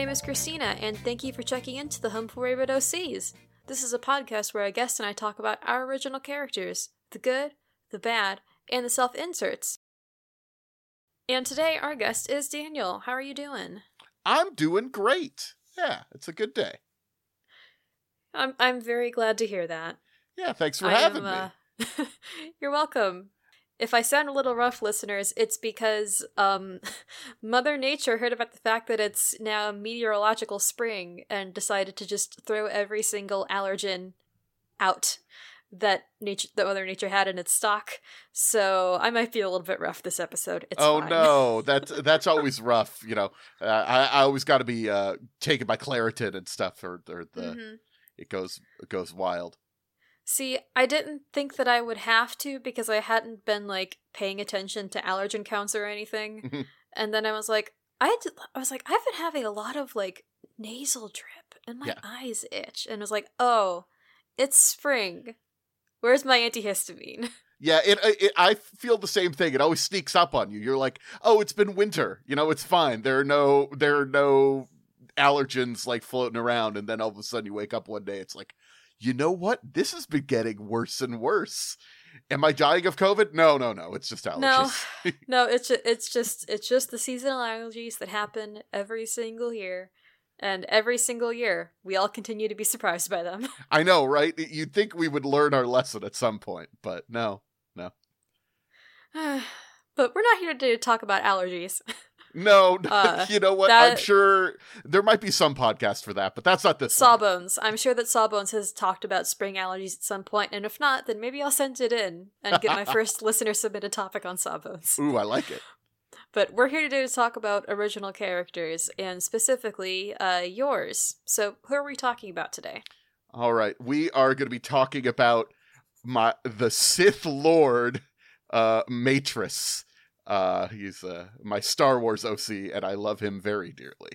my name is Christina, and thank you for checking into the Home for Wayward OCs. This is a podcast where a guest and I talk about our original characters the good, the bad, and the self inserts. And today, our guest is Daniel. How are you doing? I'm doing great. Yeah, it's a good day. I'm, I'm very glad to hear that. Yeah, thanks for I having am, me. uh, You're welcome. If I sound a little rough, listeners, it's because um, Mother Nature heard about the fact that it's now meteorological spring and decided to just throw every single allergen out that nature that Mother Nature had in its stock. So I might be a little bit rough this episode. It's oh fine. no, that's that's always rough. You know, uh, I I always got to be uh, taken by Claritin and stuff, or, or the Mhm. it goes it goes wild. See, I didn't think that I would have to because I hadn't been like paying attention to allergen counts or anything. Mhm. and then I was like, I had to, I was like, I've been having a lot of like nasal drip and my Yeah. eyes itch, and I was like, oh, it's spring. Where's my antihistamine? Yeah, it, it I feel the same thing. It always sneaks up on you. You're like, oh, it's been winter. You know, it's fine. There are no there are no allergens like floating around, and then all of a sudden you wake up one day, it's like, you know what? This has been getting worse and worse. Am I dying of COVID? No, no, no. It's just allergies. No, no, it's ju- it's just it's just the seasonal allergies that happen every single year, and every single year we all continue to be surprised by them. I know, right? You'd think we would learn our lesson at some point, but no, no. but we're not here to talk about allergies. No, Uh, you know what? I'm sure there might be some podcast for that, but that's not this one. Sawbones. I'm sure that Sawbones has talked about spring allergies at some point, and if not, then maybe I'll send it in and get my first listener submitted topic on Sawbones. Ooh, I like it. But we're here today to talk about original characters, and specifically uh, yours. So, who are we talking about today? All right, we are going to be talking about my the Sith Lord, uh, Matrus. Uh, he's uh, my Star Wars OC, and I love him very dearly.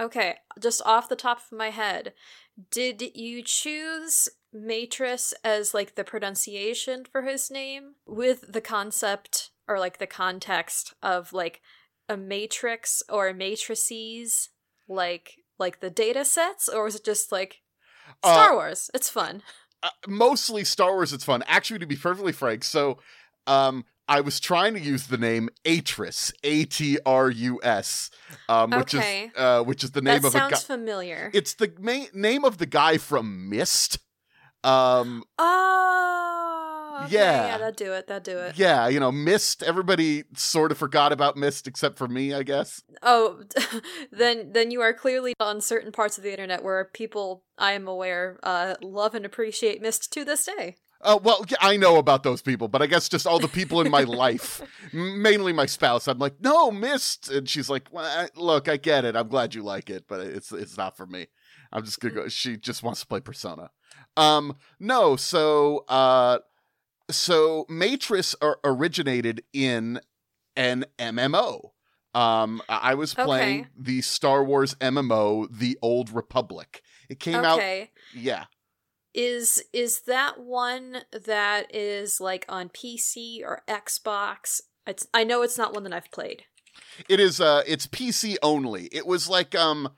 Okay, just off the top of my head, did you choose Matrus as like the pronunciation for his name with the concept or like the context of like a matrix or matrices like like the data sets or was it just like Star Uh, Wars? It's fun. uh, mostly Star Wars. It's fun, actually. To be perfectly frank, so um, I was trying to use the name Atrus, A T R U S, um, which Okay. is uh, which is the name that of a guy. sounds familiar. It's the ma- name of the guy from Myst. Um, oh, okay, Yeah. yeah, that do it. That do it. yeah, you know, Myst. Everybody sort of forgot about Myst except for me, I guess. Oh, then then you are clearly on certain parts of the internet where people I am aware uh, love and appreciate Myst to this day. Uh, well, I know about those people, but I guess just all the people in my life, mainly my spouse. I'm like, no, Myst, and she's like, well, I- look, I get it. I'm glad you like it, but it's it's not for me. I'm just gonna go. She just wants to play Persona. Um, no, so uh, so Matrus or- originated in an MMO. Um, I was playing Okay. the Star Wars MMO, The Old Republic. It came out, yeah. Is is that one that is like on PC or Xbox? It's I know it's not one that I've played. It is uh it's PC only. It was like um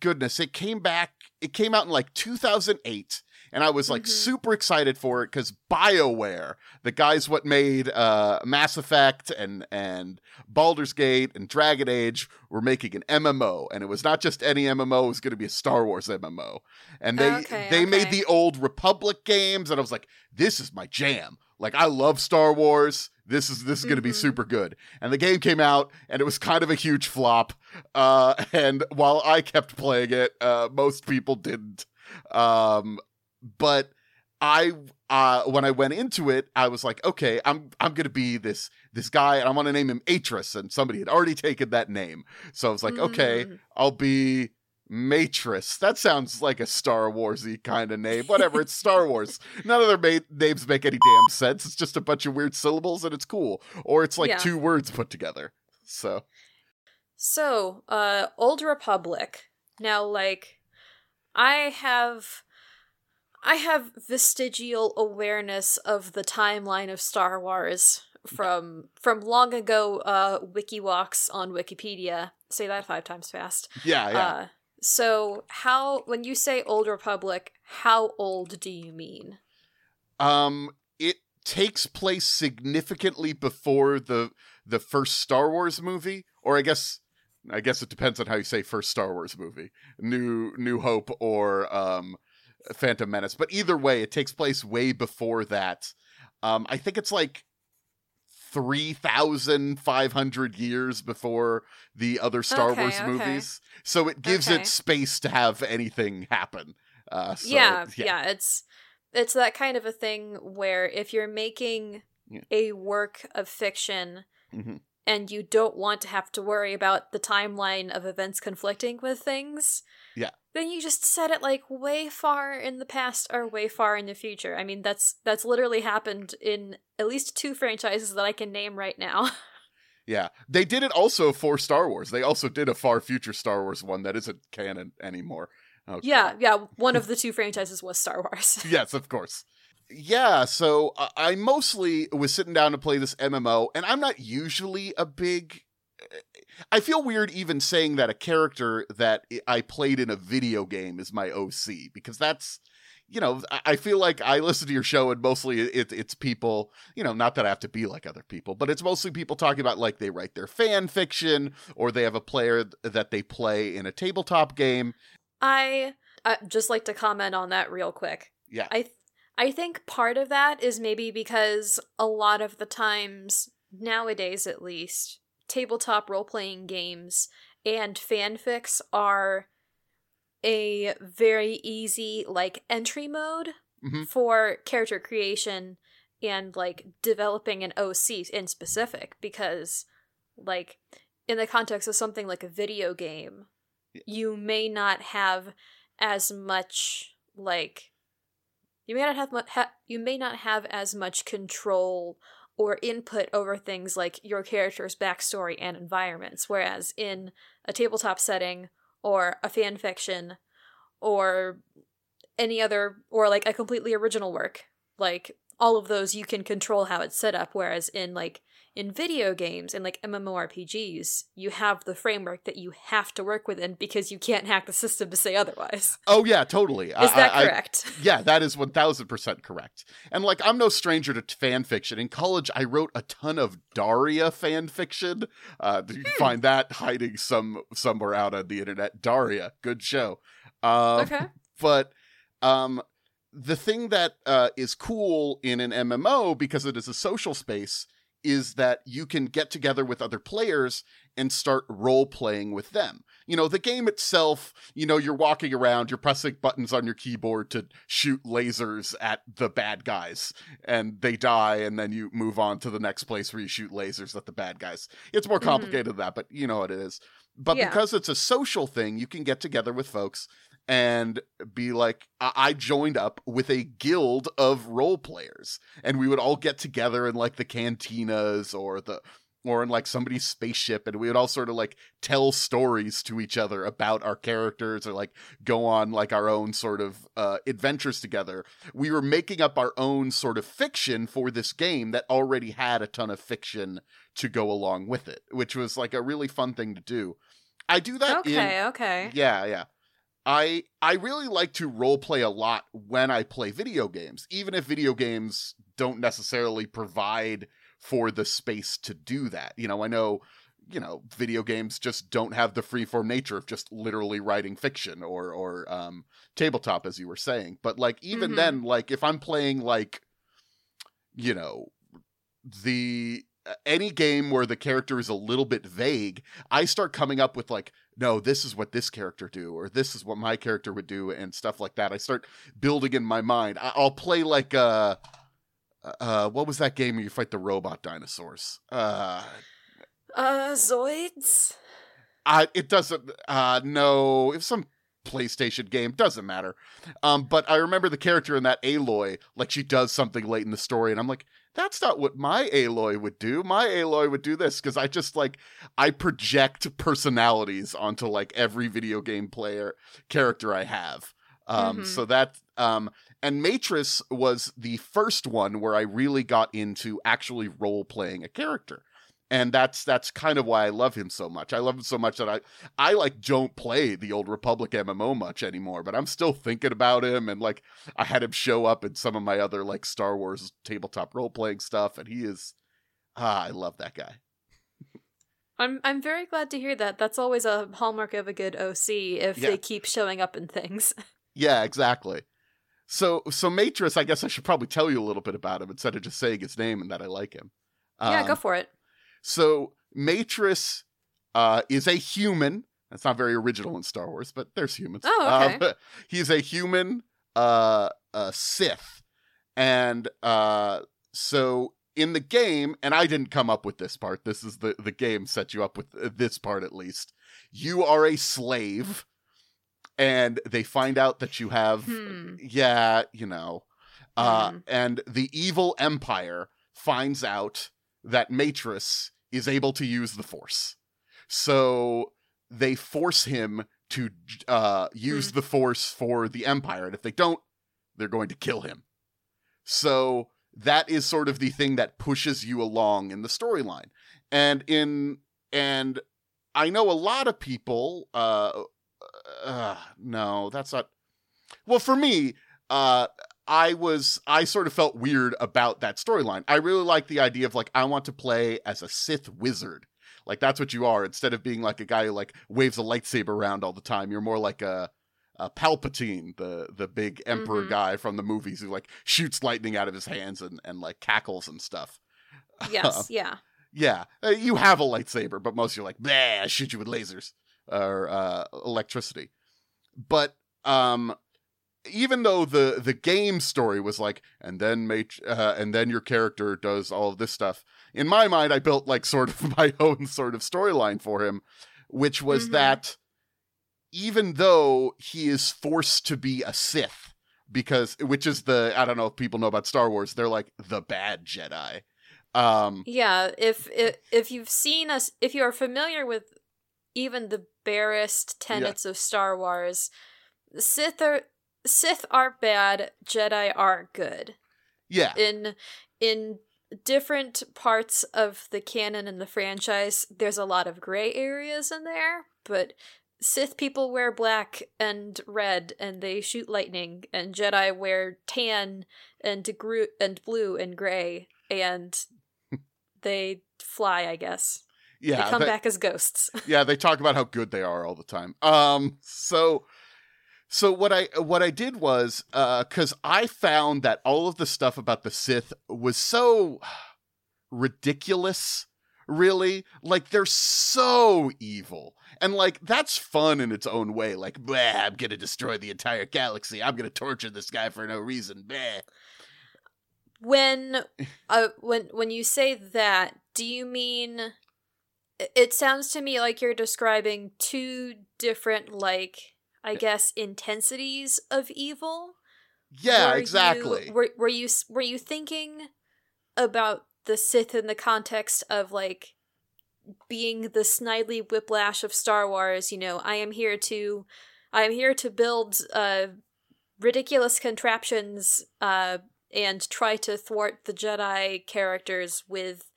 goodness, it came back it came out in like 2008 and I was like Mhm. super excited for it cuz BioWare, the guys what made uh Mass Effect and and Baldur's Gate and Dragon Age were making an MMO and it was not just any MMO, it was going to be a Star Wars MMO. And they Okay, they made the old Republic games and I was like this is my jam. Like I love Star Wars. This is this is going to be Mhm. super good. And the game came out and it was kind of a huge flop. Uh, and while I kept playing it, uh, most people didn't. Um, but I uh, when I went into it, I was like, okay, I'm I'm gonna be this this guy, and I want to name him Atrus, and somebody had already taken that name, so I was like, okay, Mm. I'll be Matrus. That sounds like a Star Warsy kind of name. Whatever, it's Star Wars. None of their ma- names make any damn sense. It's just a bunch of weird syllables, and it's cool, or it's like Yeah. two words put together. So So, uh, Old Republic. Now, like, I have. I have vestigial awareness of the timeline of Star Wars from from long ago uh wiki walks on Wikipedia say that five times fast. Yeah, yeah. Uh, so how when you say old republic, how old do you mean? Um, it takes place significantly before the the first Star Wars movie, or I guess I guess it depends on how you say first Star Wars movie, New New Hope or um, Phantom Menace. But either way, it takes place way before that. Um, I think it's like three thousand five hundred years before the other Star Okay, Wars okay. movies, so it gives Okay. it space to have anything happen. Uh, so, yeah, yeah, it's it's that kind of a thing where if you're making Yeah. a work of fiction Mhm. and you don't want to have to worry about the timeline of events conflicting with things, Yeah. Then you just set it like way far in the past or way far in the future. I mean, that's that's literally happened in at least two franchises that I can name right now. Yeah, they did it also for Star Wars. They also did a far future Star Wars one that isn't canon anymore. Oh, yeah, yeah, one of the two franchises was Star Wars. yes, of course. Yeah, so I mostly was sitting down to play this MMO, and I'm not usually a big. Eh, I feel weird even saying that a character that I played in a video game is my OC because that's, you know, I- feel like I listen to your show and mostly it, it's people, you know, not that I have to be like other people, but it's mostly people talking about like they write their fan fiction or they have a player that they play in a tabletop game. I uh, just like to comment on that real quick. Yeah. I th- I think part of that is maybe because a lot of the times nowadays at least tabletop role-playing games and fanfics are a very easy like entry mode Mhm. for character creation and like developing an OC in specific because like in the context of something like a video game you may not have as much like you may not have mu- ha- you may not have as much control or input over things like your character's backstory and environments. Whereas in a tabletop setting or a fan fiction or any other or like a completely original work like all of those you can control how it's set up. Whereas in like in video games and like mmorpgs you have the framework that you have to work within because you can't hack the system to say otherwise Oh yeah, totally. is that I- I- correct Yeah, that is 1000% correct. And like, I'm no stranger to fan fiction. In college, I wrote a ton of Daria fan fiction. Uh, you can find that hiding some somewhere out on the internet. Daria, good show. Um, okay But um, the thing that uh, is cool in an MMO, because it is a social space, is that you can get together with other players and start role playing with them. You know, the game itself, you know, you're walking around, you're pressing buttons on your keyboard to shoot lasers at the bad guys, and they die, and then you move on to the next place where you shoot lasers at the bad guys. It's more Mhm. complicated than that, but you know what it is. But Yeah. because it's a social thing, you can get together with folks and be like, I-, I joined up with a guild of role players, and we would all get together in like the cantinas or the or in like somebody's spaceship, and we would all sort of like tell stories to each other about our characters or like go on like our own sort of uh, adventures together. We were making up our own sort of fiction for this game that already had a ton of fiction to go along with it, which was like a really fun thing to do. I do that in okay okay yeah, yeah. I I really like to role play a lot when I play video games, even if video games don't necessarily provide for the space to do that. You know, I know, you know, video games just don't have the freeform nature of just literally writing fiction or or um tabletop as you were saying. But like even Mhm. then, like if I'm playing like you know, the any game where the character is a little bit vague, I start coming up with like, no, this is what this character do, or this is what my character would do, and stuff like that. I start building in my mind. I- I'll play like uh, uh, what was that game where you fight the robot dinosaurs? Uh, uh zoids I it doesn't. Uh, no, it's some PlayStation game. Doesn't matter. Um, but I remember the character in that Aloy, like she does something late in the story, and I'm like, that's not what my Aloy would do. My Aloy would do this because I just like I project personalities onto like every video game player character I have. Um, Mhm. so that um, and Matrus was the first one where I really got into actually role playing a character. And that's that's kind of why I love him so much. I love him so much that I I like don't play the old Republic MMO much anymore, but I'm still thinking about him and like I had him show up in some of my other like Star Wars tabletop role playing stuff and he is ah I love that guy. I'm I'm very glad to hear that. That's always a hallmark of a good OC if Yeah. they keep showing up in things. Yeah, exactly. So so Matrus, I guess I should probably tell you a little bit about him instead of just saying his name and that I like him. yeah, go Um, for it. So Matrus uh, is a human. That's not very original in Star Wars, but there's humans. Oh, okay. Uh, he's a human uh, uh, Sith, and uh, so in the game, and I didn't come up with this part. This is the the game set you up with uh, this part at least. You are a slave, and they find out that you have Hmm. yeah, you know. Uh, Hmm. And the evil empire finds out that Matrus is able to use the Force. So they force him to uh, use Hmm. the Force for the Empire. And if they don't, they're going to kill him. So that is sort of the thing that pushes you along in the storyline. And in and I know a lot of people uh, uh no, that's not Well, for me, uh I was I sort of felt weird about that storyline. I really like the idea of like I want to play as a Sith wizard. Like that's what you are instead of being like a guy who like waves a lightsaber around all the time. You're more like a uh, Palpatine, the the big emperor Mhm. guy from the movies who like shoots lightning out of his hands and and like cackles and stuff. Yes, yeah. Yeah, uh, you have a lightsaber, but most you're like, bah, I shoot you with lasers or uh, electricity. But um, even though the the game story was like, and then mate, uh, and then your character does all of this stuff. In my mind, I built like sort of my own sort of storyline for him, which was Mhm. that even though he is forced to be a Sith, because which is the I don't know if people know about Star Wars, they're like the bad Jedi. Um, Yeah, if if if you've seen us if you are familiar with even the barest tenets of Star Wars, Sith are Sith are bad, Jedi are good. yeah, In in different parts of the canon and the franchise, there's a lot of gray areas in there, but Sith people wear black and red and they shoot lightning, and Jedi wear tan and gru- and blue and gray, and they fly, I guess. yeah. they come they- back as ghosts. yeah they talk about how good they are all the time um so so what i what i did was uh because i found that all of the stuff about the sith was so ridiculous really. Like they're so evil. And like that's fun in its own way. Like bah, i'm gonna destroy the entire galaxy. I'm gonna torture this guy for no reason. Bah. when uh when when you say that, do you mean it sounds to me like you're describing two different like I guess intensities of evil? yeah Were you- exactly were were you were you thinking about the Sith in the context of like being the snidely whiplash of Star Wars? You know, I am here to, I am here to build uh ridiculous contraptions uh and try to thwart the Jedi characters with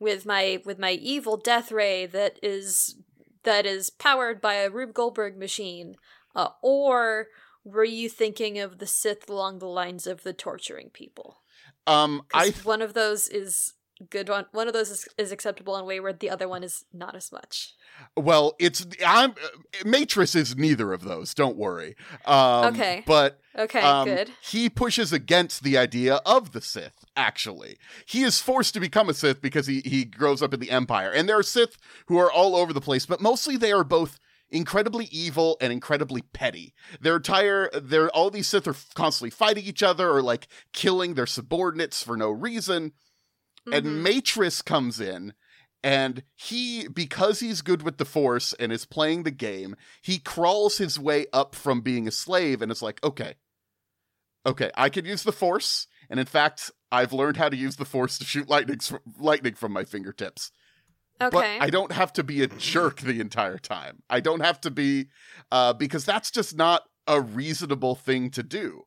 with my with my evil death ray that is that is powered by a Rube Goldberg machine, uh, or were you thinking of the Sith along the lines of the torturing people? um i 'Cause one of those is good one. One of those is, is acceptable and wayward. The other one is not as much. Well, it's I'm uh, Matrus is neither of those. Don't worry. Um, Okay. but Okay, um, good. he pushes against the idea of the Sith. Actually, he is forced to become a Sith because he he grows up in the Empire, and there are Sith who are all over the place, but mostly they are both incredibly evil and incredibly petty. Their entire they're all these Sith are constantly fighting each other or like killing their subordinates for no reason and Mhm. Matrus comes in and he because he's good with the force and is playing the game he crawls his way up from being a slave and it's like okay okay i can use the force and in fact i've learned how to use the force to shoot lightning, lightning from my fingertips okay. but i don't have to be a jerk the entire time i don't have to be uh, because that's just not a reasonable thing to do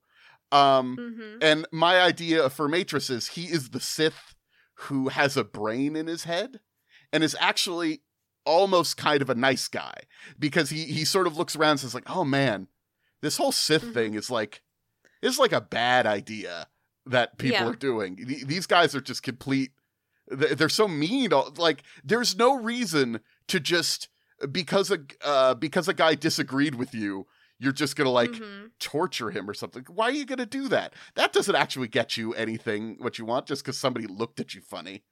um, mm-hmm. and my idea for Matrus is he is the Sith who has a brain in his head. and is actually almost kind of a nice guy because he he sort of looks around and says like, "Oh man, this whole Sith Mhm. thing is like is like a bad idea that people Yeah. are doing. Th- These guys are just complete they're so mean like there's no reason to just because a uh because a guy disagreed with you, you're just going to like Mhm. torture him or something. Why are you going to do that? That doesn't actually get you anything what you want just cuz somebody looked at you funny.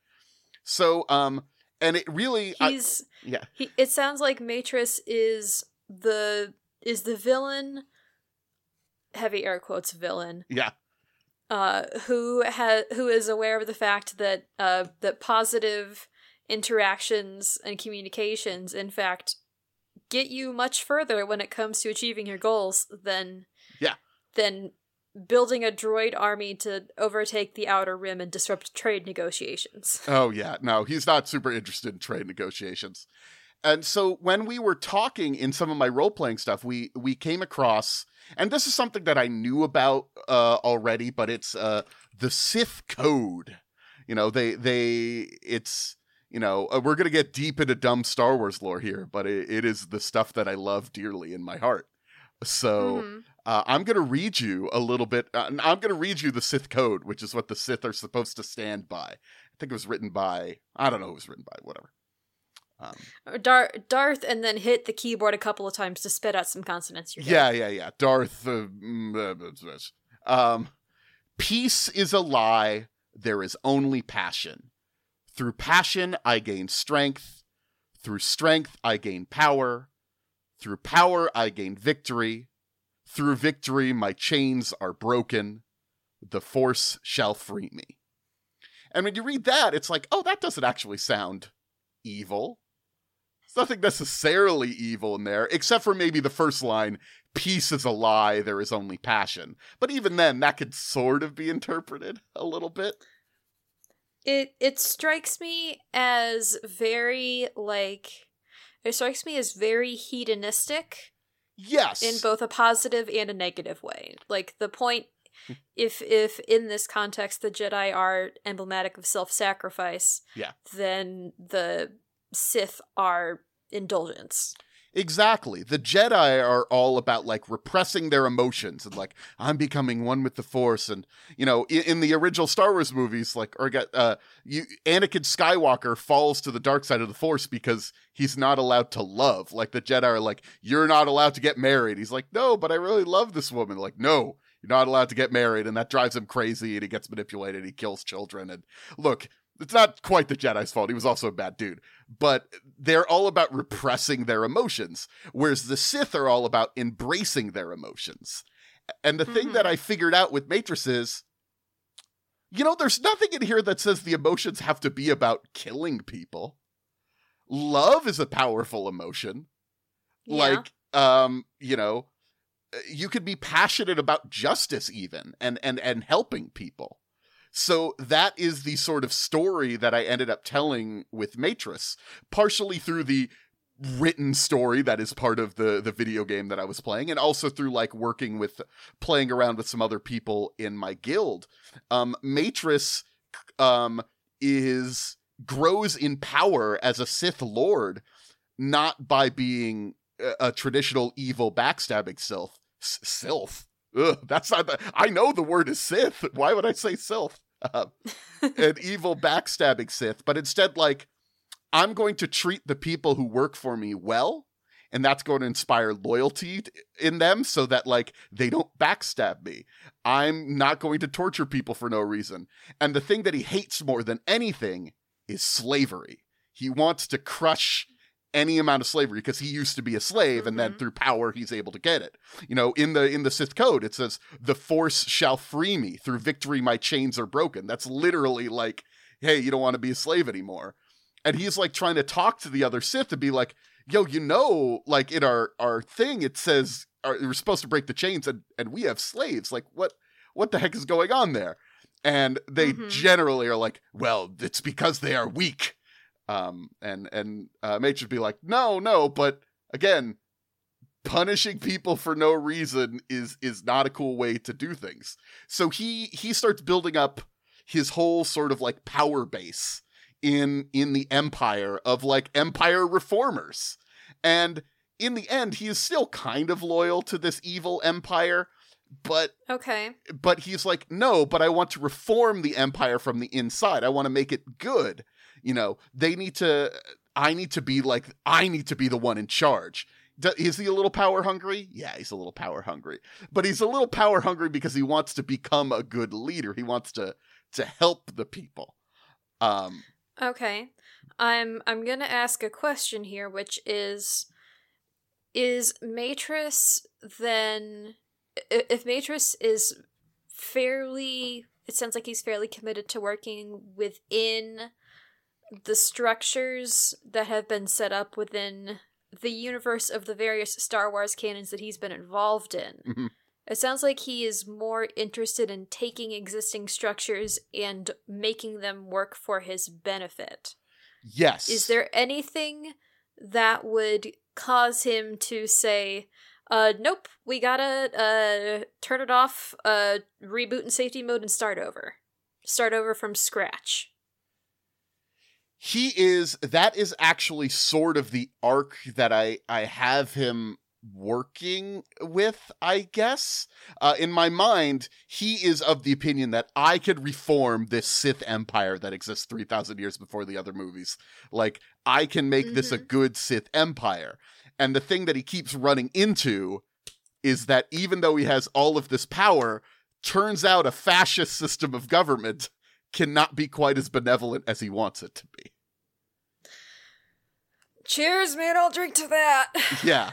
So um and it really I, he's yeah. he it sounds like Matrus is the is the villain heavy air quotes villain yeah. Uh who has who is aware of the fact that uh that positive interactions and communications in fact get you much further when it comes to achieving your goals than Yeah. than building a droid army to overtake the outer rim and disrupt trade negotiations. Oh yeah, no, he's not super interested in trade negotiations. And so when we were talking in some of my role playing stuff, we we came across, and this is something that I knew about uh, already, but it's uh, the Sith code. You know, they they it's you know uh, we're gonna get deep into dumb Star Wars lore here, but it, it is the stuff that I love dearly in my heart. So Mhm. uh, I'm going to read you a little bit. Uh, I'm going to read you the Sith code, which is what the Sith are supposed to stand by. I think it was written by, I don't know who it was written by, whatever. Um, Dar- Darth and then hit the keyboard a couple of times to spit out some consonants. You're yeah, yeah, yeah. Darth. Uh, mm, um, Peace is a lie. There is only passion. Through passion, I gain strength. Through strength, I gain power. Through power, I gain victory. Through victory, my chains are broken. The force shall free me. And when you read that, it's like, oh, that doesn't actually sound evil. There's nothing necessarily evil in there, except for maybe the first line peace is a lie, there is only passion. But even then, that could sort of be interpreted a little bit. It it strikes me as very like it strikes me as very hedonistic Yes. in both a positive and a negative way. Like the point if if in this context the Jedi are emblematic of self-sacrifice, Yeah. then the Sith are indulgence. Exactly. The Jedi are all about like repressing their emotions and like I'm becoming one with the Force and you know in, in the original Star Wars movies like or get uh you Anakin Skywalker falls to the dark side of the Force because he's not allowed to love. Like the Jedi are like you're not allowed to get married. He's like no, but I really love this woman. Like no, you're not allowed to get married and that drives him crazy and he gets manipulated, he kills children and look, it's not quite the Jedi's fault. He was also a bad dude. But they're all about repressing their emotions, whereas the Sith are all about embracing their emotions. And the thing Mhm. that I figured out with Matrus is, you know, there's nothing in here that says the emotions have to be about killing people. Love is a powerful emotion. Yeah. Like, um, you know, you could be passionate about justice even and and and helping people. So that is the sort of story that I ended up telling with Matrus, partially through the written story that is part of the the video game that I was playing and also through like working with playing around with some other people in my guild. Um Matrus um is grows in power as a Sith lord not by being a, traditional evil backstabbing sylph. Sylph. Ugh, that's not the, I know the word is Sith. Why would I say sylph? An evil backstabbing Sith, but instead, like, I'm going to treat the people who work for me well, and that's going to inspire loyalty in them so that, like, they don't backstab me. I'm not going to torture people for no reason. And the thing that he hates more than anything is slavery. He wants to crush any amount of slavery because he used to be a slave and then Mhm. through power he's able to get it. You know, in the in the Sith code it says the force shall free me through victory my chains are broken. That's literally like hey, you don't want to be a slave anymore. And he's like trying to talk to the other Sith to be like, "Yo, you know, like in our our thing it says are, we're supposed to break the chains and and we have slaves. Like what what the heck is going on there?" And they Mhm. generally are like, "Well, it's because they are weak." Um, and and uh, Mage would be like, no, no, but again, punishing people for no reason is is not a cool way to do things. So he he starts building up his whole sort of like power base in in the empire of like empire reformers. And in the end, he is still kind of loyal to this evil empire, but Okay. but he's like, no, but I want to reform the empire from the inside. I want to make it good. You know, they need to. I need to be like, I need to be the one in charge. Is he a little power hungry? Yeah, he's a little power hungry, but he's a little power hungry because he wants to become a good leader. He wants to to help the people. Um, Okay. I'm I'm going to ask a question here which is is Matrus then if Matrus is fairly it sounds like he's fairly committed to working within the structures that have been set up within the universe of the various Star Wars canons that he's been involved in. Mhm. It sounds like he is more interested in taking existing structures and making them work for his benefit. yes. Is there anything that would cause him to say, uh, nope, we gotta, uh, turn it off, uh, reboot in safety mode and start over? Start over from scratch. He is that is actually sort of the arc that i i have him working with i guess. Uh, in my mind he is of the opinion that i could reform this sith empire that exists 3000 years before the other movies. Like i can make this a good sith empire. And the thing that he keeps running into is that even though he has all of this power turns out a fascist system of government cannot be quite as benevolent as he wants it to be Cheers, man, I'll drink to that. yeah.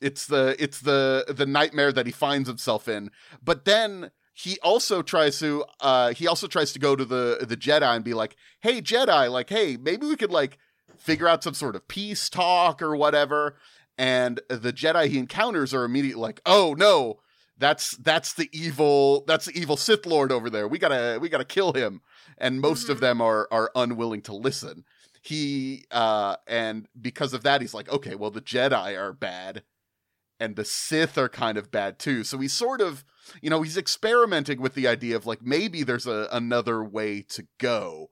It's the it's the the nightmare that he finds himself in. But then he also tries to uh he also tries to go to the the jedi and be like hey jedi like hey maybe we could like figure out some sort of peace talk or whatever. And the jedi he encounters are immediately like oh no. That's that's the evil that's the evil sith lord over there. We gotta we gotta kill him. And most of Mhm. them are are unwilling to listen he uh and because of that he's like okay well the jedi are bad and the Sith are kind of bad too. So he's sort of, you know, he's experimenting with the idea of like maybe there's a another way to go,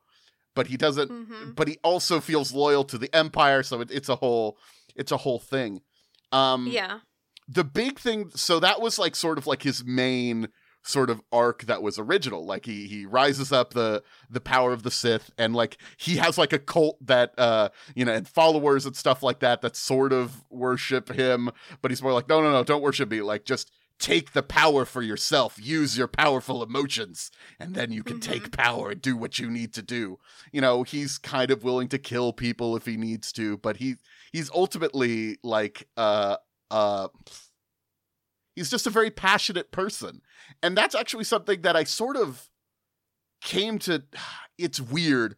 but he doesn't. hmm But he also feels loyal to the Empire, so it, it's a whole, it's a whole thing. Um, Yeah. the big thing. So that was like sort of like his main sort of arc that was original. Like he he rises up the the power of the Sith, and like he has like a cult that uh you know and followers and stuff like that that sort of worship him. But he's more like, no, no, no, don't worship me. Like just take the power for yourself. Use your powerful emotions, and then you can take power and do what you need to do. You know, he's kind of willing to kill people if he needs to, but he he's ultimately like uh uh he's just a very passionate person and that's actually something that i sort of came to it's weird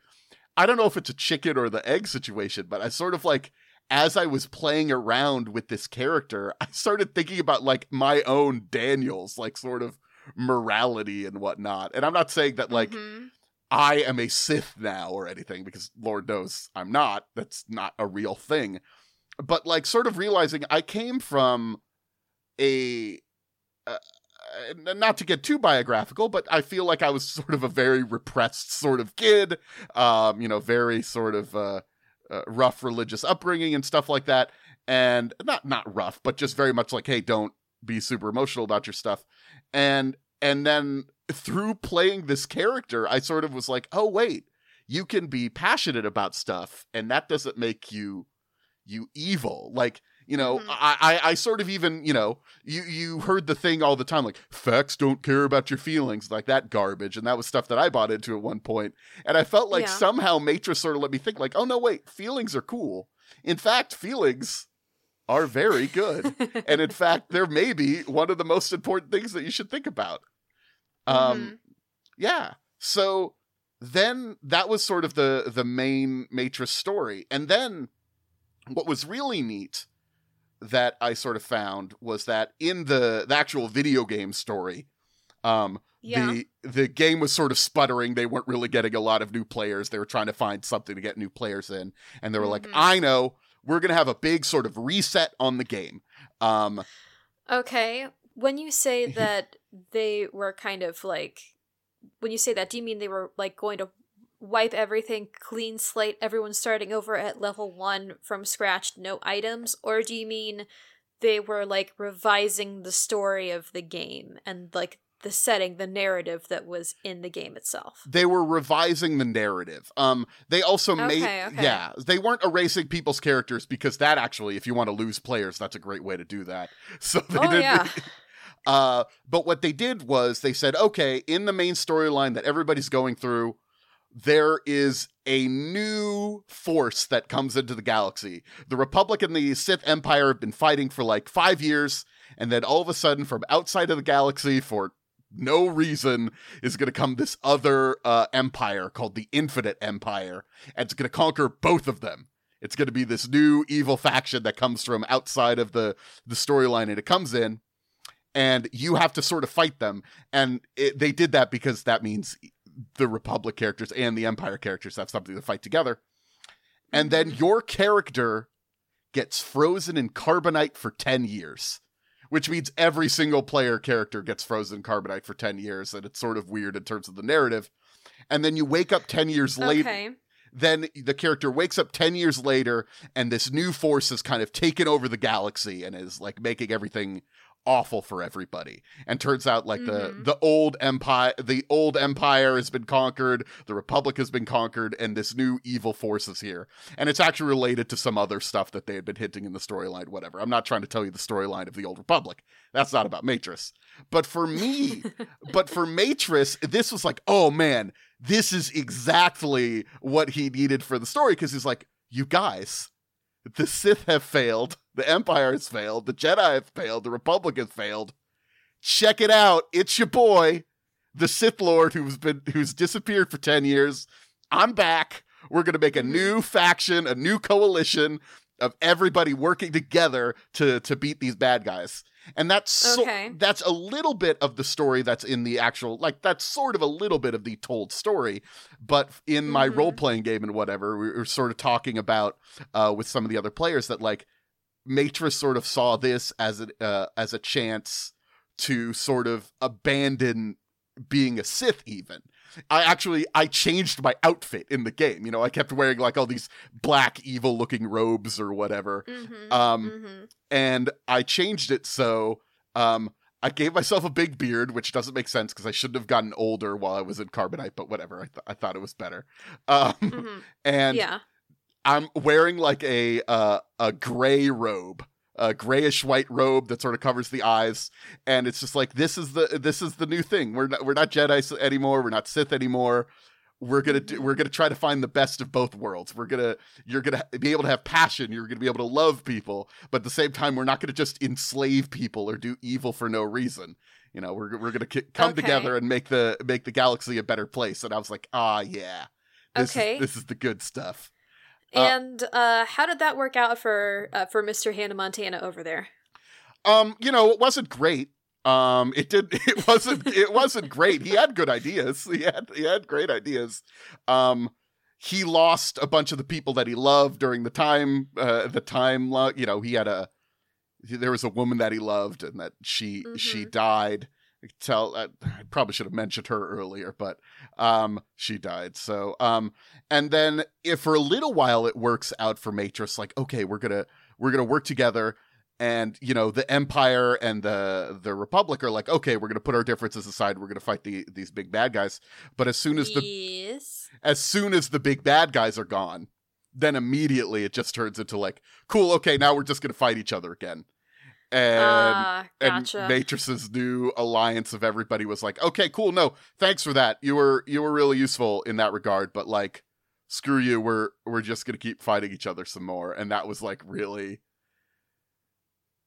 i don't know if it's a chicken or the egg situation but i sort of like as i was playing around with this character i started thinking about like my own daniels like sort of morality and whatnot and i'm not saying that like Mhm. I am a Sith now or anything because Lord knows I'm not. That's not a real thing. But like sort of realizing I came from a uh, uh, not to get too biographical, but I feel like I was sort of a very repressed sort of kid, um, you know, very sort of uh, uh, rough religious upbringing and stuff like that, and not not rough, but just very much like, hey, don't be super emotional about your stuff, and and then through playing this character, I sort of was like, oh wait, you can be passionate about stuff, and that doesn't make you you evil. Like you know, Mhm. I, I I sort of even you know you you heard the thing all the time like facts don't care about your feelings like that garbage, and that was stuff that I bought into at one point, and I felt like Yeah. somehow Matrus sort of let me think like, oh no wait, feelings are cool. In fact, feelings are very good and in fact they're maybe one of the most important things that you should think about um Mhm. yeah so then that was sort of the the main Matrus story and then what was really neat that i sort of found was that in the the actual video game story um yeah. the the game was sort of sputtering they weren't really getting a lot of new players they were trying to find something to get new players in and they were like Mhm. i know we're gonna have a big sort of reset on the game um Okay. When you say that they were kind of like when you say that, do you mean they were like going to wipe everything clean slate, everyone starting over at level one from scratch, no items? Or do you mean they were like revising the story of the game and like the setting, the narrative that was in the game itself? They were revising the narrative. Um, they also made Okay, okay. yeah, they weren't erasing people's characters because that actually, if you want to lose players, that's a great way to do that. So they Oh, didn't. yeah. Uh, but what they did was they said, okay, in the main storyline that everybody's going through, there is a new force that comes into the galaxy. The Republic and the Sith Empire have been fighting for like five years, and then all of a sudden, from outside of the galaxy, for no reason, is going to come this other uh, empire called the Infinite Empire, and it's going to conquer both of them. It's going to be this new evil faction that comes from outside of the the storyline, and it comes in, and you have to sort of fight them. And it, they did that because that means the Republic characters and the Empire characters have something to fight together. And then mm-hmm. your character gets frozen in carbonite for 10 years, which means every single player character gets frozen in carbonite for 10 years. And it's sort of weird in terms of the narrative. And then you wake up 10 years later Okay. then the character wakes up 10 years later and this new force has kind of taken over the galaxy and is like making everything awful for everybody. And turns out like the Mhm. the old empire the old empire has been conquered the republic has been conquered and this new evil force is here. And it's actually related to some other stuff that they had been hinting in the storyline whatever. I'm not trying to tell you the storyline of the old republic. That's not about Matrus. But for me but for Matrus, this was like, oh man, this is exactly what he needed for the story because he's like, you guys, the Sith have failed, the Empire has failed, the Jedi have failed, the Republic has failed. Check it out, it's your boy, the Sith Lord who's been who's disappeared for ten years. I'm back. We're gonna make a new faction, a new coalition of everybody working together to to beat these bad guys. And that's so, Okay. that's a little bit of the story that's in the actual like that's sort of a little bit of the told story but in my Mhm. role playing game and whatever we were sort of talking about uh with some of the other players that like Matrus sort of saw this as a uh, as a chance to sort of abandon being a Sith even. I actually I changed my outfit in the game. You know, I kept wearing like all these black evil looking robes or whatever Mm-hmm. Um, mm-hmm. and I changed it so um I gave myself a big beard, which doesn't make sense because I shouldn't have gotten older while I was in Carbonite, but whatever. I, th- I thought it was better. Um, hmm and yeah. I'm wearing like a uh, a gray robe, a grayish white robe that sort of covers the eyes, and it's just like this is the this is the new thing. We're not we're not Jedi anymore. We're not Sith anymore. We're gonna do, we're gonna try to find the best of both worlds. We're gonna you're gonna be able to have passion. You're gonna be able to love people, but at the same time, we're not gonna just enslave people or do evil for no reason. You know, we're we're gonna ki- come Okay. together and make the make the galaxy a better place. And I was like, ah, yeah, this Okay. is this is the good stuff. Uh, And uh, how did that work out for uh, for Mr. Hannah Montana over there? Um, you know, it wasn't great. Um, it did. It wasn't. it wasn't great. He had good ideas. He had. He had great ideas. Um, he lost a bunch of the people that he loved during the time. Uh, the time. lo- You know, he had a. There was a woman that he loved, and that she she Mhm. died. Tell. I probably should have mentioned her earlier, but um, she died. So um, and then if for a little while it works out for Matrus, like okay, we're gonna we're gonna work together and you know the empire and the the republic are like okay we're going to put our differences aside we're going to fight the these big bad guys but as soon as the yes. as soon as the big bad guys are gone then immediately it just turns into like cool okay now we're just going to fight each other again and Ah, gotcha. and Matrus's new alliance of everybody was like, okay, cool, no, thanks for that. You were you were really useful in that regard, but like, screw you, we're we're just gonna keep fighting each other some more. And that was like really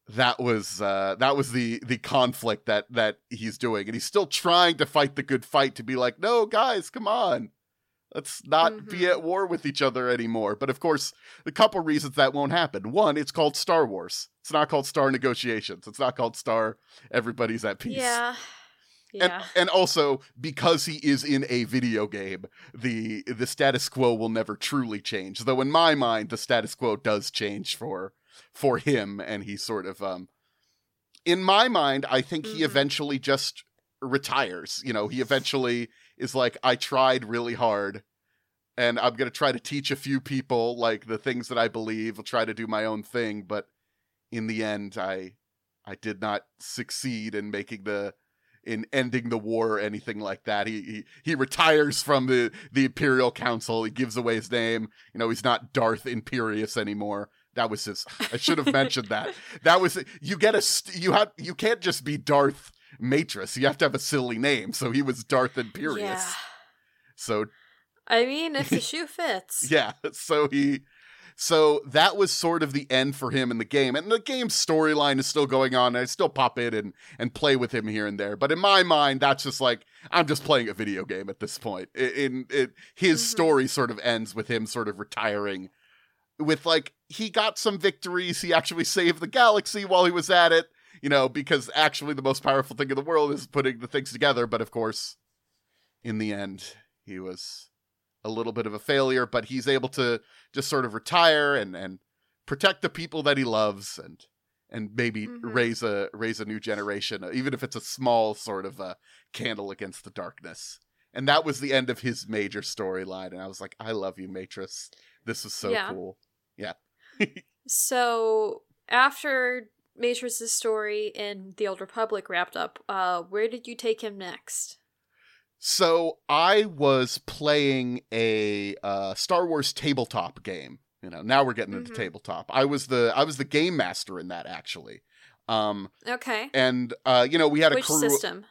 that was uh that was the the conflict that that he's doing. And he's still trying to fight the good fight to be like, no, guys, come on. Let's not be Mhm. at war with each other anymore. But of course, a couple reasons that won't happen. One, it's called Star Wars. It's not called Star Negotiations. It's not called Star Everybody's at Peace. yeah. And, Yeah. and also because he is in a video game, the the status quo will never truly change. Though in my mind, the status quo does change for for him, and he sort of um. In my mind, I think he Mhm. eventually just retires. You know, he eventually is like, I tried really hard. and I'm gonna try to teach a few people like the things that I believe. I'll try to do my own thing, but in the end, I I did not succeed in making the in ending the war or anything like that. He he, he retires from the the Imperial Council. He gives away his name. You know, he's not Darth Imperius anymore. That was his. I should have mentioned that. That was you get a you have you can't just be Darth Matrus. You have to have a silly name. So he was Darth Imperius. Yeah. So I mean, if the shoe fits. yeah, so he so that was sort of the end for him in the game. And the game's storyline is still going on. I still pop in and, and play with him here and there. But in my mind, that's just like I'm just playing a video game at this point. In, in, his Mhm. story sort of ends with him sort of retiring with like he got some victories. He actually saved the galaxy while he was at it. You know, because actually the most powerful thing in the world is putting the things together. But of course, in the end, he was a little bit of a failure, but he's able to just sort of retire and and protect the people that he loves and and maybe Mhm. raise a raise a new generation, even if it's a small sort of a candle against the darkness. And that was the end of his major storyline. And I was like, I love you, Matrus. This was so Yeah. cool. Yeah. so after Matrus's story in the Old Republic wrapped up, uh, where did you take him next? So I was playing a uh, Star Wars tabletop game. You know, now we're getting into Mhm. tabletop. I was the I was the game master in that actually. Um, Okay. and uh, you know, we had a Which crew. system?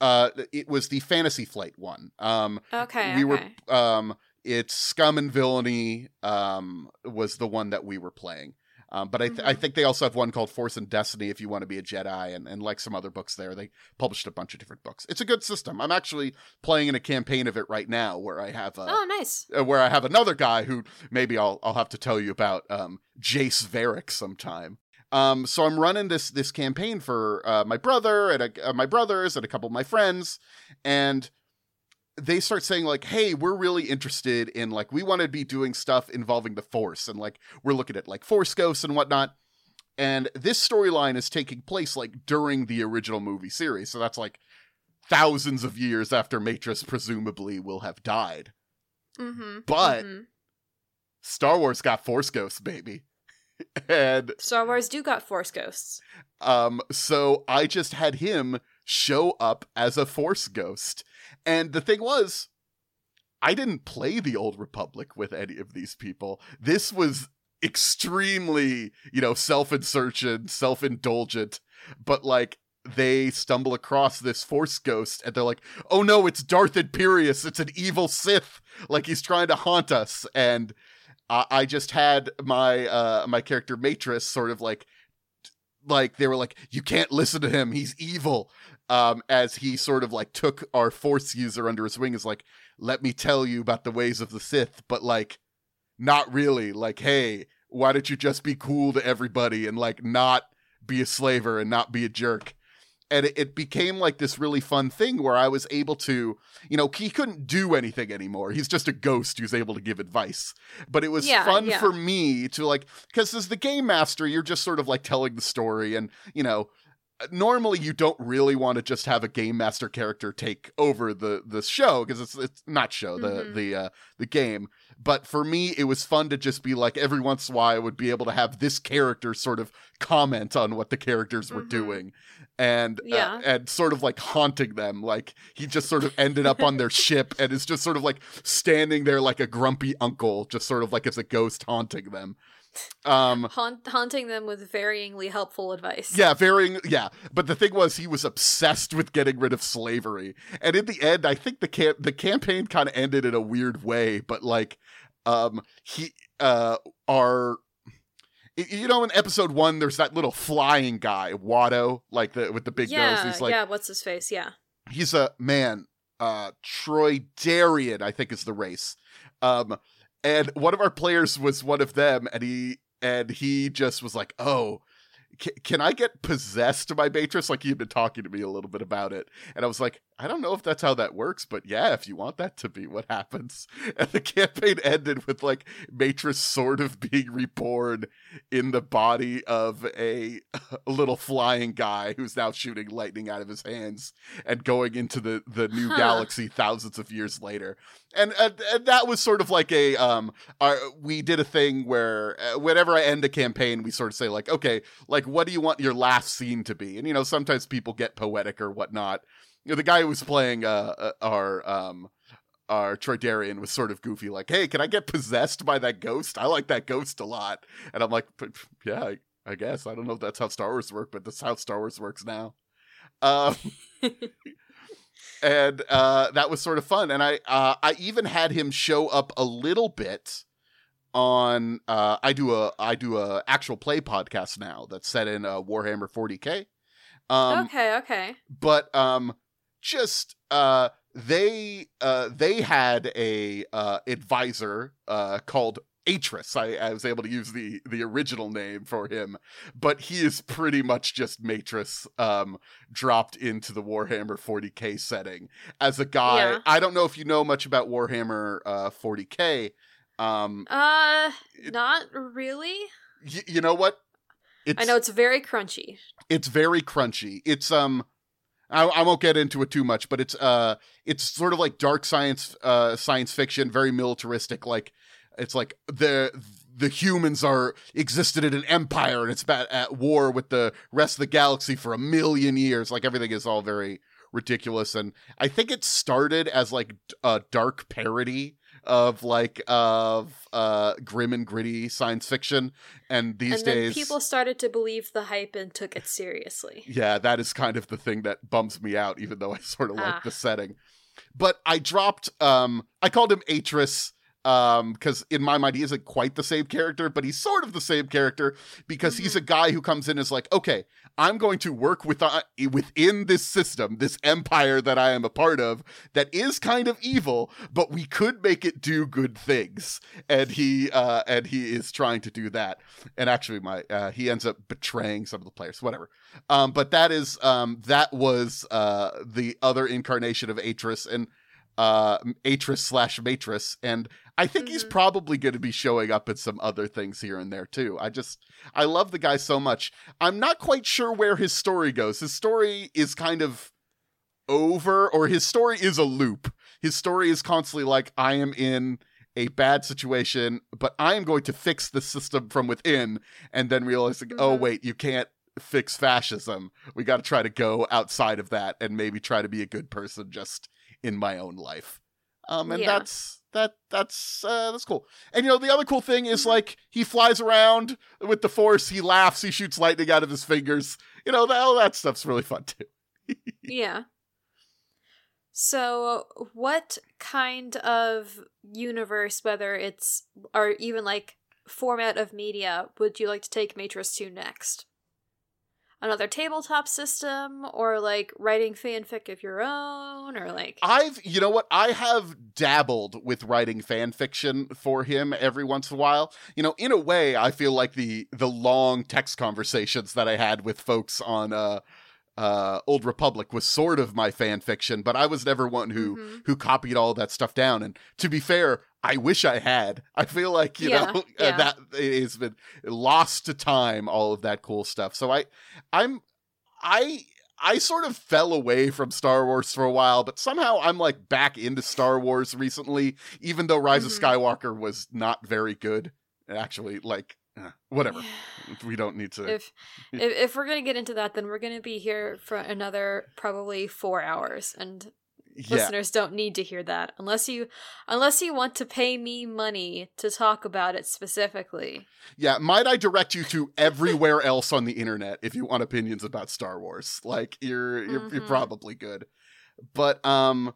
Uh, it was the Fantasy Flight one. Um, Okay. we okay. were um, it's Scum and Villainy. Um, was the one that we were playing. Um, but I, th- I Mhm. think they also have one called Force and Destiny if you want to be a Jedi, and, and like some other books there, they published a bunch of different books. It's a good system. I'm actually playing in a campaign of it right now where I have a, oh, nice. uh, where I have another guy who maybe I'll I'll have to tell you about um, Jace Varick sometime. Um, so I'm running this this campaign for uh, my brother and a, uh, my brothers and a couple of my friends, and they start saying like, "Hey, we're really interested in like we want to be doing stuff involving the Force, and like we're looking at like Force ghosts and whatnot." And this storyline is taking place like during the original movie series, so that's like thousands of years after Matrus presumably will have died. Mm-hmm. But- mhm. Star Wars got Force Ghosts, baby. and Star Wars do got Force ghosts. um so I just had him show up as a Force Ghost. And the thing was I didn't play the Old Republic with any of these people. This was extremely, you know, self-insertion, self-indulgent, but like they stumble across this Force Ghost and they're like, "Oh no, it's Darth Imperius. It's an evil Sith. Like he's trying to haunt us." And I, I just had my uh my character Matrus sort of like like they were like you can't listen to him he's evil um as he sort of like took our force user under his wing is like let me tell you about the ways of the sith but like not really. Like hey why don't you just be cool to everybody and like not be a slaver and not be a jerk? And it, it became like this really fun thing where i was able to you know he couldn't do anything anymore. He's just a ghost who's able to give advice. But it was Yeah, fun yeah. for me to like because as the game master you're just sort of like telling the story and you know normally you don't really want to just have a game master character take over the the show because it's it's not show the Mhm. the uh the game but for me it was fun to just be like every once in a while I would be able to have this character sort of comment on what the characters were Mhm. doing and uh, and sort of like haunting them like he just sort of ended up on their ship and is just sort of like standing there like a grumpy uncle just sort of like as a ghost haunting them um Haunt- haunting them with varyingly helpful advice. yeah, varying. Yeah, but the thing was, he was obsessed with getting rid of slavery, and in the end, I think the cam- the campaign kind of ended in a weird way. But like, um, he uh, our. You know, in episode one, there's that little flying guy, Watto, like the with the big yeah, nose. He's like, yeah. What's his face? Yeah. he's a man uh troy darian i think is the race um and one of our players was one of them and he and he just was like oh ca- can i get possessed by Matrus? like he'd been talking to me a little bit about it and i was like I don't know if that's how that works, but yeah, if you want that to be what happens. And the campaign ended with like Matrus sort of being reborn in the body of a, a little flying guy who's now shooting lightning out of his hands and going into the the new Huh. galaxy thousands of years later. And, and, and that was sort of like a um our, we did a thing where uh, whenever I end a campaign we sort of say like okay like what do you want your last scene to be and you know sometimes people get poetic or whatnot you know, the guy who was playing uh, uh our um our Troydarian was sort of goofy, like, "Hey, can I get possessed by that ghost? I like that ghost a lot." And I'm like, "P- p- "Yeah, I, I guess. I don't know if that's how Star Wars work, but that's how Star Wars works now." Um, and uh, that was sort of fun. And I uh, I even had him show up a little bit on. Uh, I do a I do a actual play podcast now that's set in uh, Warhammer 40k. Um, okay, okay. but um just uh they uh they had a uh advisor uh called Atrus. I, I was able to use the the original name for him, but he is pretty much just Matrus um dropped into the Warhammer 40k setting as a guy. Yeah. I don't know if you know much about Warhammer uh 40k. Um Uh, not really. y- you know what? It's, I know it's very crunchy. it's very crunchy. It's um I, I won't get into it too much, but it's uh it's sort of like dark science uh science fiction, very militaristic like it's like the the humans are existed in an empire and it's at, at war with the rest of the galaxy for a million years. Like everything is all very ridiculous and I think it started as like a dark parody of like of uh grim and gritty science fiction and these and days people started to believe the hype and took it seriously. yeah, that is kind of the thing that bums me out, even though I sort of like Ah. the setting. But I dropped um I called him Atrus um because in my mind he isn't quite the same character, but he's sort of the same character because he's a guy who comes in as like, okay, I'm going to work with uh, within this system, this empire that I am a part of that is kind of evil, but we could make it do good things. And he uh and he is trying to do that. And actually my uh he ends up betraying some of the players, whatever. Um, but that is um, that was uh, the other incarnation of Atrus and uh, Atrus slash Matrus, and I think he's Mhm. probably going to be showing up in some other things here and there too. I just I love the guy so much. I'm not quite sure where his story goes. His story is kind of over, or his story is a loop. His story is constantly like I am in a bad situation, but I am going to fix the system from within, and then realizing, oh Mhm. wait, you can't fix fascism. We got to try to go outside of that and maybe try to be a good person just in my own life. Um, and Yeah. that's that that's uh, that's cool. And you know the other cool thing is like he flies around with the force. He laughs. He shoots lightning out of his fingers. You know that all that stuff's really fun too. yeah. So, what kind of universe, whether it's or even like format of media, would you like to take Matrus to next? Another tabletop system, or like writing fanfic of your own, or like I've, you know what? I have dabbled with writing fan fiction for him every once in a while. You know, in a way, I feel like the the long text conversations that I had with folks on uh uh Old Republic was sort of my fan fiction, but I was never one who Mhm. who copied all that stuff down. And to be fair, I wish I had. I feel like you Yeah, know yeah. that it has been lost to time. All of that cool stuff. So I, I'm, I. I sort of fell away from Star Wars for a while, but somehow I'm like back into Star Wars recently, even though Rise Mhm. of Skywalker was not very good. Actually, like, eh, whatever. We don't need to. if, if if we're gonna get into that, then we're gonna be here for another probably four hours, and yeah. listeners don't need to hear that unless you unless you want to pay me money to talk about it specifically. Yeah, might I direct you to everywhere else on the internet if you want opinions about Star Wars? Like you're you're, you're Mhm. probably good. But um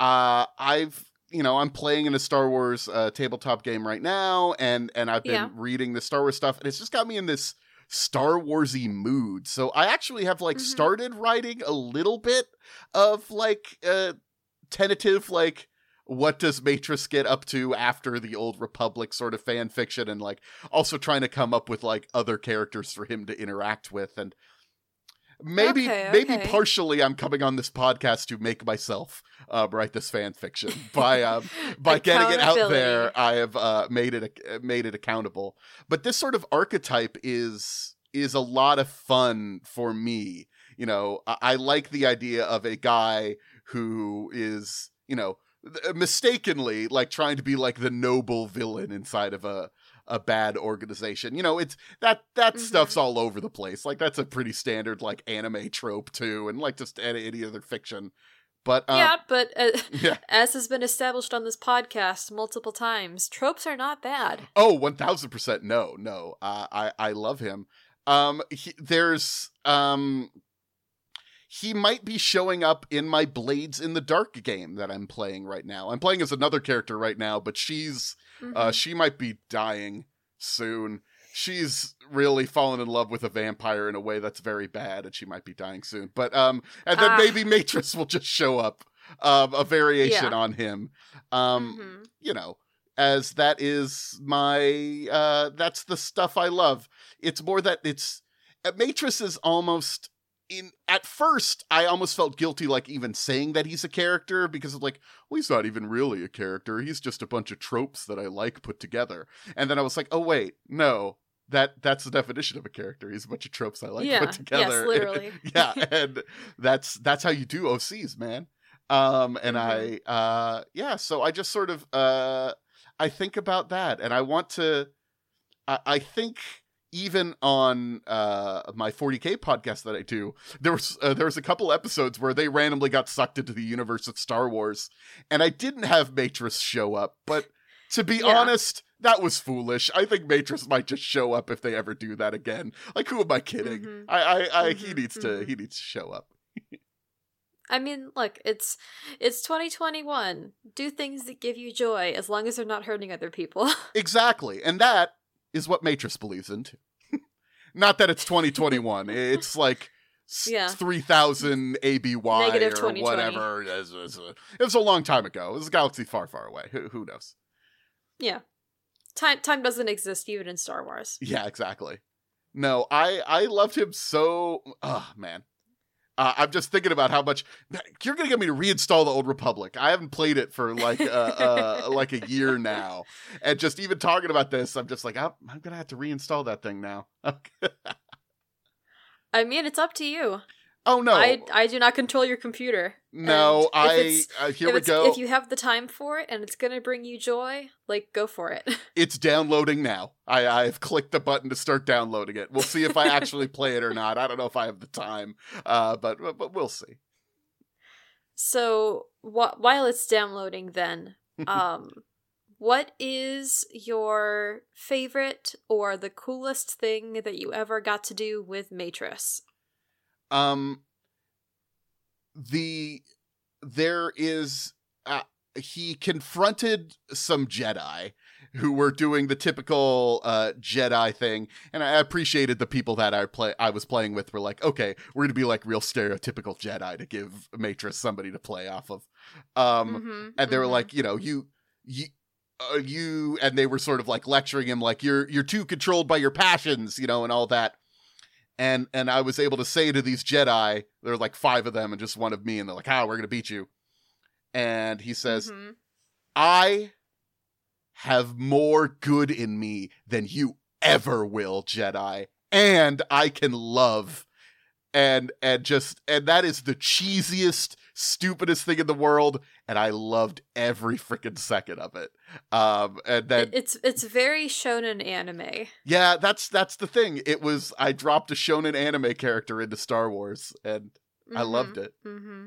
uh I've you know, I'm playing in a Star Wars uh, tabletop game right now and and I've been Yeah. reading the Star Wars stuff and it's just got me in this Star Warsy mood. So I actually have like Mhm. started writing a little bit of like uh tentative like what does Matrus get up to after the old Republic sort of fan fiction and like also trying to come up with like other characters for him to interact with and maybe Okay, maybe okay. partially I'm coming on this podcast to make myself uh, write this fan fiction by uh, by getting it out there. I have uh, made it uh, made it accountable. But this sort of archetype is is a lot of fun for me. You know, I, I like the idea of a guy who is you know mistakenly like trying to be like the noble villain inside of a a bad organization. You know, it's that that Mhm. stuff's all over the place. Like that's a pretty standard like anime trope too, and like just any, any other fiction. But um, yeah, but uh, yeah. as has been established on this podcast multiple times, tropes are not bad. Oh, one thousand percent. No, no. Uh, I I love him. Um, he, there's um, he might be showing up in my Blades in the Dark game that I'm playing right now. I'm playing as another character right now, but she's uh, Mhm. she might be dying soon. She's really fallen in love with a vampire in a way that's very bad, and she might be dying soon. But um, and then Ah. maybe Matrus will just show up, um, a variation Yeah. on him. Um, Mhm. you know, as that is my uh that's the stuff I love. It's more that it's uh, Matrus is almost in at first I almost felt guilty like even saying that he's a character because of like, well, he's not even really a character. He's just a bunch of tropes that I like put together. And then I was like, oh wait, no. That that's the definition of a character. He's a bunch of tropes I like Yeah, put yes, together. literally. yeah, and that's that's how you do OCs, man. Um and I uh yeah, so I just sort of uh I think about that and I want to I, I think even on uh my 40k podcast that I do there was uh, there was a couple episodes where they randomly got sucked into the universe of Star Wars and I didn't have Matrus show up but to be Yeah. honest that was foolish I think Matrus might just show up if they ever do that again like who am I kidding Mhm. I I, I he Mhm, needs to mhm. he needs to show up I mean, look, it's it's 2021. Do things that give you joy as long as they're not hurting other people. Exactly. And that is what Matrus believes in too. Not that it's 2021. it's like Yeah. 3000 ABY or whatever. It was, a- it was a long time ago. It was a galaxy far, far away. Who, who knows? yeah. Time time doesn't exist even in Star Wars. Yeah, exactly. No, I I loved him so. Oh man, uh, I'm just thinking about how much you're gonna get me to reinstall the Old Republic. I haven't played it for like uh, uh like a year now, and just even talking about this, I'm just like I'm, I'm gonna have to reinstall that thing now. I mean, it's up to you. Oh no, I I do not control your computer. no, I uh, here if we go. If you have the time for it and it's gonna bring you joy, like go for it. It's downloading now. I I've clicked the button to start downloading it. We'll see if I actually play it or not. I don't know if I have the time, uh, but but we'll see. So wh- while it's downloading, then, um, what is your favorite or the coolest thing that you ever got to do with Matrus? Um the there is uh, he confronted some jedi who were doing the typical uh jedi thing and i appreciated the people that i play i was playing with were like okay we're gonna be like real stereotypical jedi to give Matrus somebody to play off of um Mhm, and they were mhm. like you know you you uh, you and they were sort of like lecturing him like you're you're too controlled by your passions you know and all that and and i was able to say to these jedi there were like five of them and just one of me and they're like ah we're gonna beat you and he says Mhm. i have more good in me than you ever will jedi and i can love and and just and that is the cheesiest stupidest thing in the world and i loved every freaking second of it um and then it's it's very shonen anime. yeah that's that's the thing it was i dropped a shonen anime character into star wars and i loved it mm-hmm.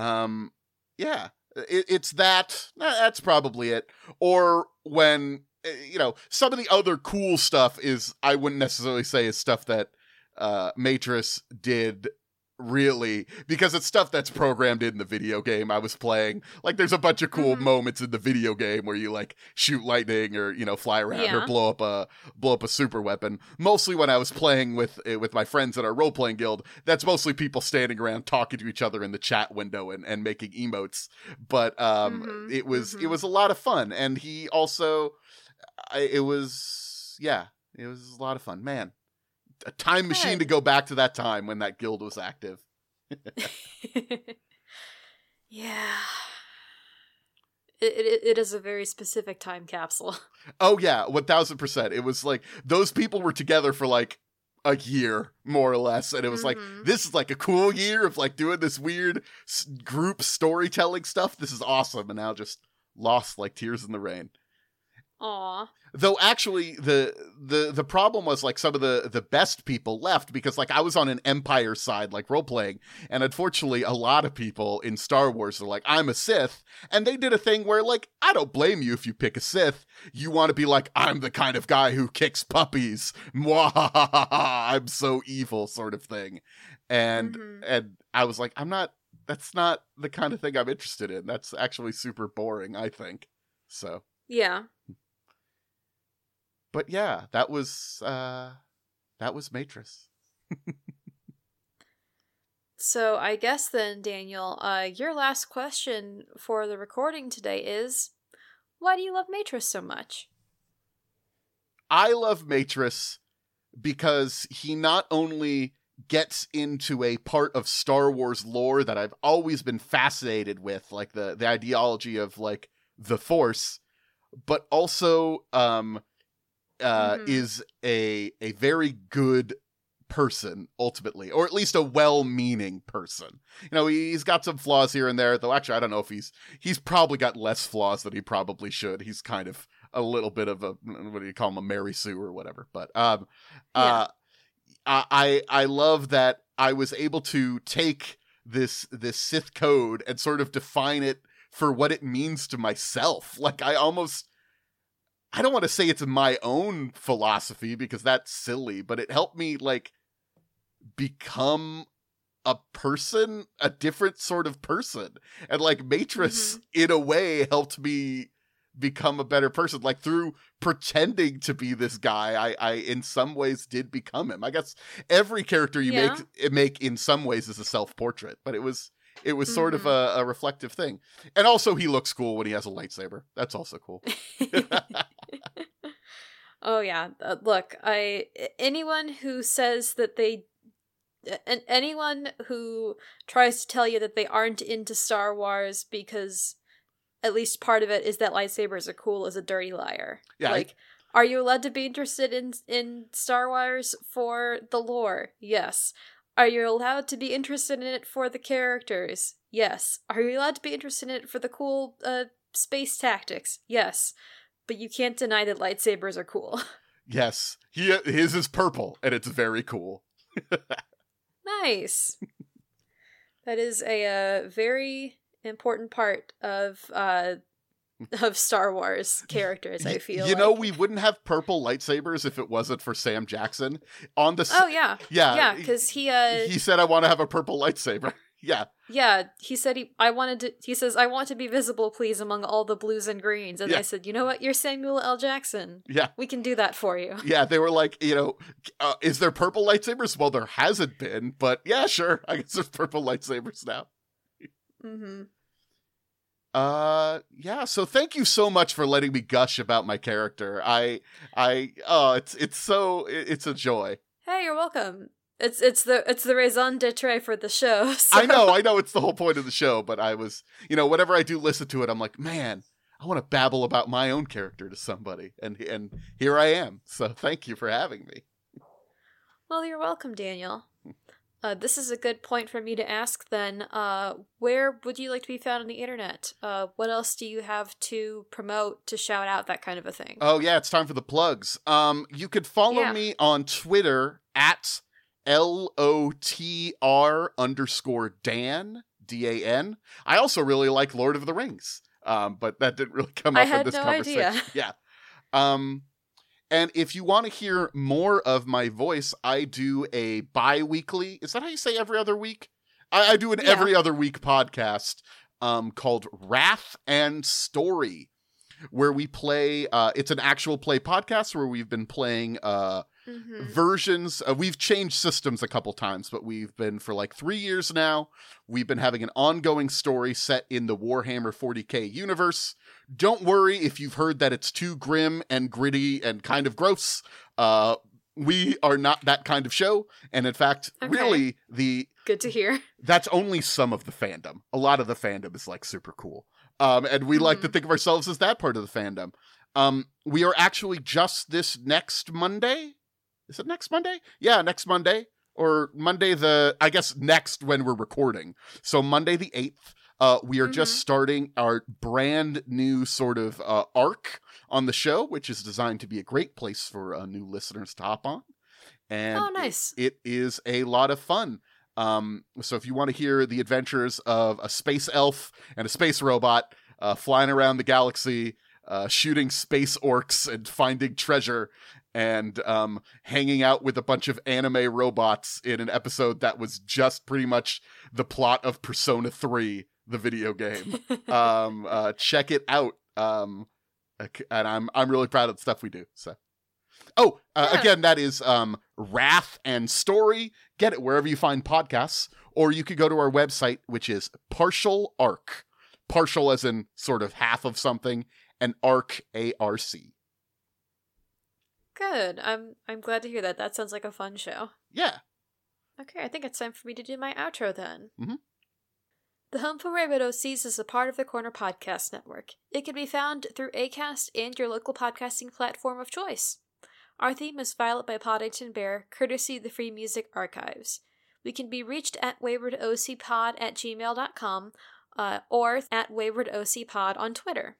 um yeah it, it's that that's probably it or when you know some of the other cool stuff is i wouldn't necessarily say is stuff that uh Matrus did really because it's stuff that's programmed in the video game i was playing. Like there's a bunch of cool Mhm. moments in the video game where you like shoot lightning or you know fly around or blow up a blow up a super weapon. Mostly when i was playing with eh, with my friends in our role-playing guild that's mostly people standing around talking to each other in the chat window and, and making emotes. But um Mhm, it was it mhm. was a lot of fun. And he also I, it was yeah it was a lot of fun man a time machine to go back to that time when that guild was active. yeah. It, it, it is a very specific time capsule. Oh yeah, one thousand percent. It was like those people were together for like a year, more or less, and it was like Mhm. this is like a cool year of like doing this weird s- group storytelling stuff. This is awesome, and now just lost like tears in the rain. Aw. Though actually, the the the problem was like some of the the best people left because like I was on an Empire side, like role playing, and unfortunately, a lot of people in Star Wars are like, I'm a Sith, and they did a thing where like I don't blame you if you pick a Sith. You want to be like, I'm the kind of guy who kicks puppies. I'm so evil, sort of thing, and Mhm. and I was like, I'm not. That's not the kind of thing I'm interested in. That's actually super boring. I think so Yeah. But yeah, that was uh that was Matrus. So I guess then, Daniel, uh, your last question for the recording today is why do you love Matrus so much? I love Matrus because he not only gets into a part of Star Wars lore that I've always been fascinated with, like the the ideology of like the Force, but also um uh Mhm. is a a very good person ultimately or at least a well-meaning person. You know he's got some flaws here and there though. Actually i don't know if he's he's probably got less flaws than he probably should. He's kind of a little bit of a what do you call him a mary sue or whatever. But um uh I I I love that I was able to take this this Sith code and sort of define it for what it means to myself. Like I almost I don't want to say it's my own philosophy because that's silly, but it helped me like become a person, a different sort of person. And like Matrus in a way helped me become a better person like through pretending to be this guy i i in some ways did become him i guess every character you Yeah. make make in some ways is a self-portrait but it was it was sort of Mhm. a, a reflective thing and also he looks cool when he has a lightsaber that's also cool oh yeah, uh, look, I anyone who says that they and anyone who tries to tell you that they aren't into Star Wars because at least part of it is that lightsabers are cool is a dirty liar. Yeah, I- Like are you allowed to be interested in in Star Wars for the lore? Yes. Are you allowed to be interested in it for the characters? Yes. Are you allowed to be interested in it for the cool uh space tactics? Yes. But you can't deny that lightsabers are cool. yes he his is purple and it's very cool nice. that is a uh, very important part of uh of Star Wars characters, I feel. you know like. we wouldn't have purple lightsabers if it wasn't for sam jackson on the Oh yeah. yeah Yeah, because he uh he said i want to have a purple lightsaber yeah Yeah, he said he. I wanted to. He says, "I want to be visible, please, among all the blues and greens." And Yeah. I said, "You know what? You're Samuel L. Jackson. yeah We can do that for you." Yeah, they were like, you know, uh, is there purple lightsabers? Well, there hasn't been, but yeah, sure. I guess there's purple lightsabers now. hmm Uh, yeah. So thank you so much for letting me gush about my character. I, I, oh, it's it's so it's a joy. Hey, you're welcome. It's it's the it's the raison d'être for the show. so- I know, I know, it's the whole point of the show. But I was, you know, whenever I do listen to it, I'm like, man, I want to babble about my own character to somebody, and and here I am. So thank you for having me. Well, you're welcome, Daniel. Uh, this is a good point for me to ask then. Uh, where would you like to be found on the internet? Uh, what else do you have to promote, to shout out, that kind of a thing? Oh yeah, it's time for the plugs. Um, you could follow Yeah. me on Twitter at L O T R underscore Dan D A N. I also really like Lord of the Rings. Um, but that didn't really come up in this no conversation. idea. Yeah. Um, and if you want to hear more of my voice, I do a bi-weekly. Is that how you say every other week? I, I do an Yeah. every other week podcast um, called Wrath and Story, where we play. Uh, it's an actual play podcast where we've been playing uh, Mhm. versions. Uh, we've changed systems a couple times, but we've been for like three years now. We've been having an ongoing story set in the Warhammer 40k universe. Don't worry if you've heard that it's too grim and gritty and kind of gross. Uh, we are not that kind of show, and in fact, Okay. really the Good to hear. that's only some of the fandom. A lot of the fandom is like super cool. Um, and we like to Mhm. think of ourselves as that part of the fandom. Um, we are actually just this next Monday. Is it next Monday? Yeah, next Monday. Or Monday the I guess next when we're recording. So Monday the eighth. Uh, we are just Mhm. starting our brand new sort of uh, arc on the show, which is designed to be a great place for uh, new listeners to hop on. And Oh, it- nice. it is a lot of fun. Um, so if you want to hear the adventures of a space elf and a space robot uh, flying around the galaxy, uh, shooting space orcs and finding treasure, and um, hanging out with a bunch of anime robots in an episode that was just pretty much the plot of Persona 3, the video game. um, uh, check it out. Um, and I'm I'm really proud of the stuff we do. So. Oh, uh, Yeah. again, that is um, Wrath and Story. Get it wherever you find podcasts, or you could go to our website, which is Partial Arc. Partial as in sort of half of something, and Arc A R C. Good. I'm I'm glad to hear that. That sounds like a fun show. Yeah. Okay, I think it's time for me to do my outro then. Mhm. The Home for Rabbit OCs is a part of the Corner Podcast Network. It can be found through ACAST and your local podcasting platform of choice. Our theme is Violet by Podington Bear, courtesy of the Free Music Archives. We can be reached at waywardocpod at gmail.com uh, or at waywardocpod on Twitter.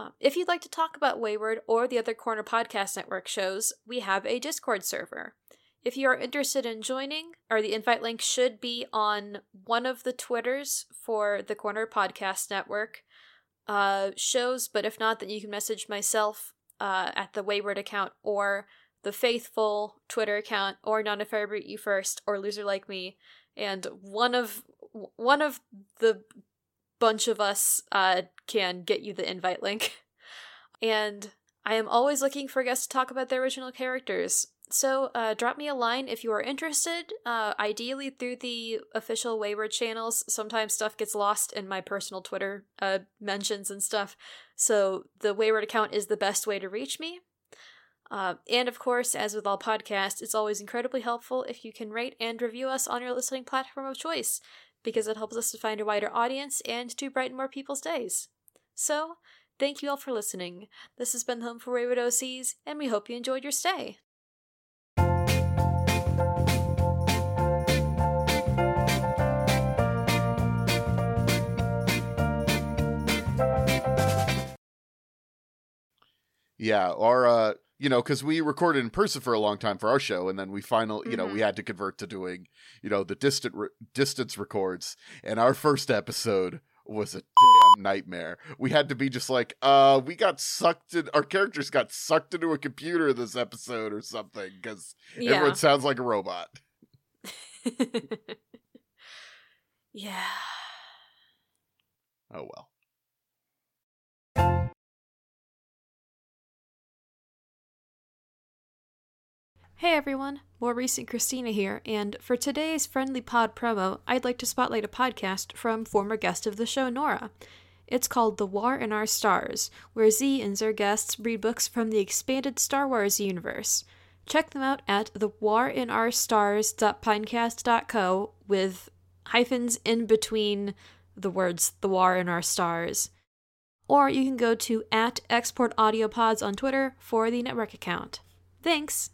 Um, if you'd like to talk about Wayward or the other Corner Podcast Network shows, we have a Discord server. If you are interested in joining, or the invite link should be on one of the Twitters for the Corner Podcast Network uh, shows, but if not, then you can message myself uh, at the Wayward account or the Faithful Twitter account, or I Root You First, or Loser Like Me, and one of one of the bunch of us uh, can get you the invite link. And I am always looking for guests to talk about their original characters. So uh, drop me a line if you are interested, uh, ideally through the official Wayward channels. Sometimes stuff gets lost in my personal Twitter uh, mentions and stuff. So the Wayward account is the best way to reach me. Uh, and of course, as with all podcasts, it's always incredibly helpful if you can rate and review us on your listening platform of choice, because it helps us to find a wider audience and to brighten more people's days. So, thank you all for listening. This has been Home for Wayward OCs, and we hope you enjoyed your stay. Yeah, our uh, you know, because we recorded in person for a long time for our show, and then we finally, you know, we Mhm. had to convert to doing, you know, the distant re- distance records. And our first episode was a damn nightmare. We had to be just like, uh, we got sucked in. Our characters got sucked into a computer this episode or something because Yeah. everyone sounds like a robot. yeah. Oh well. Hey everyone, more recent Christina here, and for today's Friendly Pod promo, I'd like to spotlight a podcast from former guest of the show, Nora. It's called The War in Our Stars, where Z and their guests read books from the expanded Star Wars universe. Check them out at thewarinOurStars.pinecast.co with hyphens in between the words The War in Our Stars. Or you can go to at Export Audio Pods on Twitter for the network account. Thanks!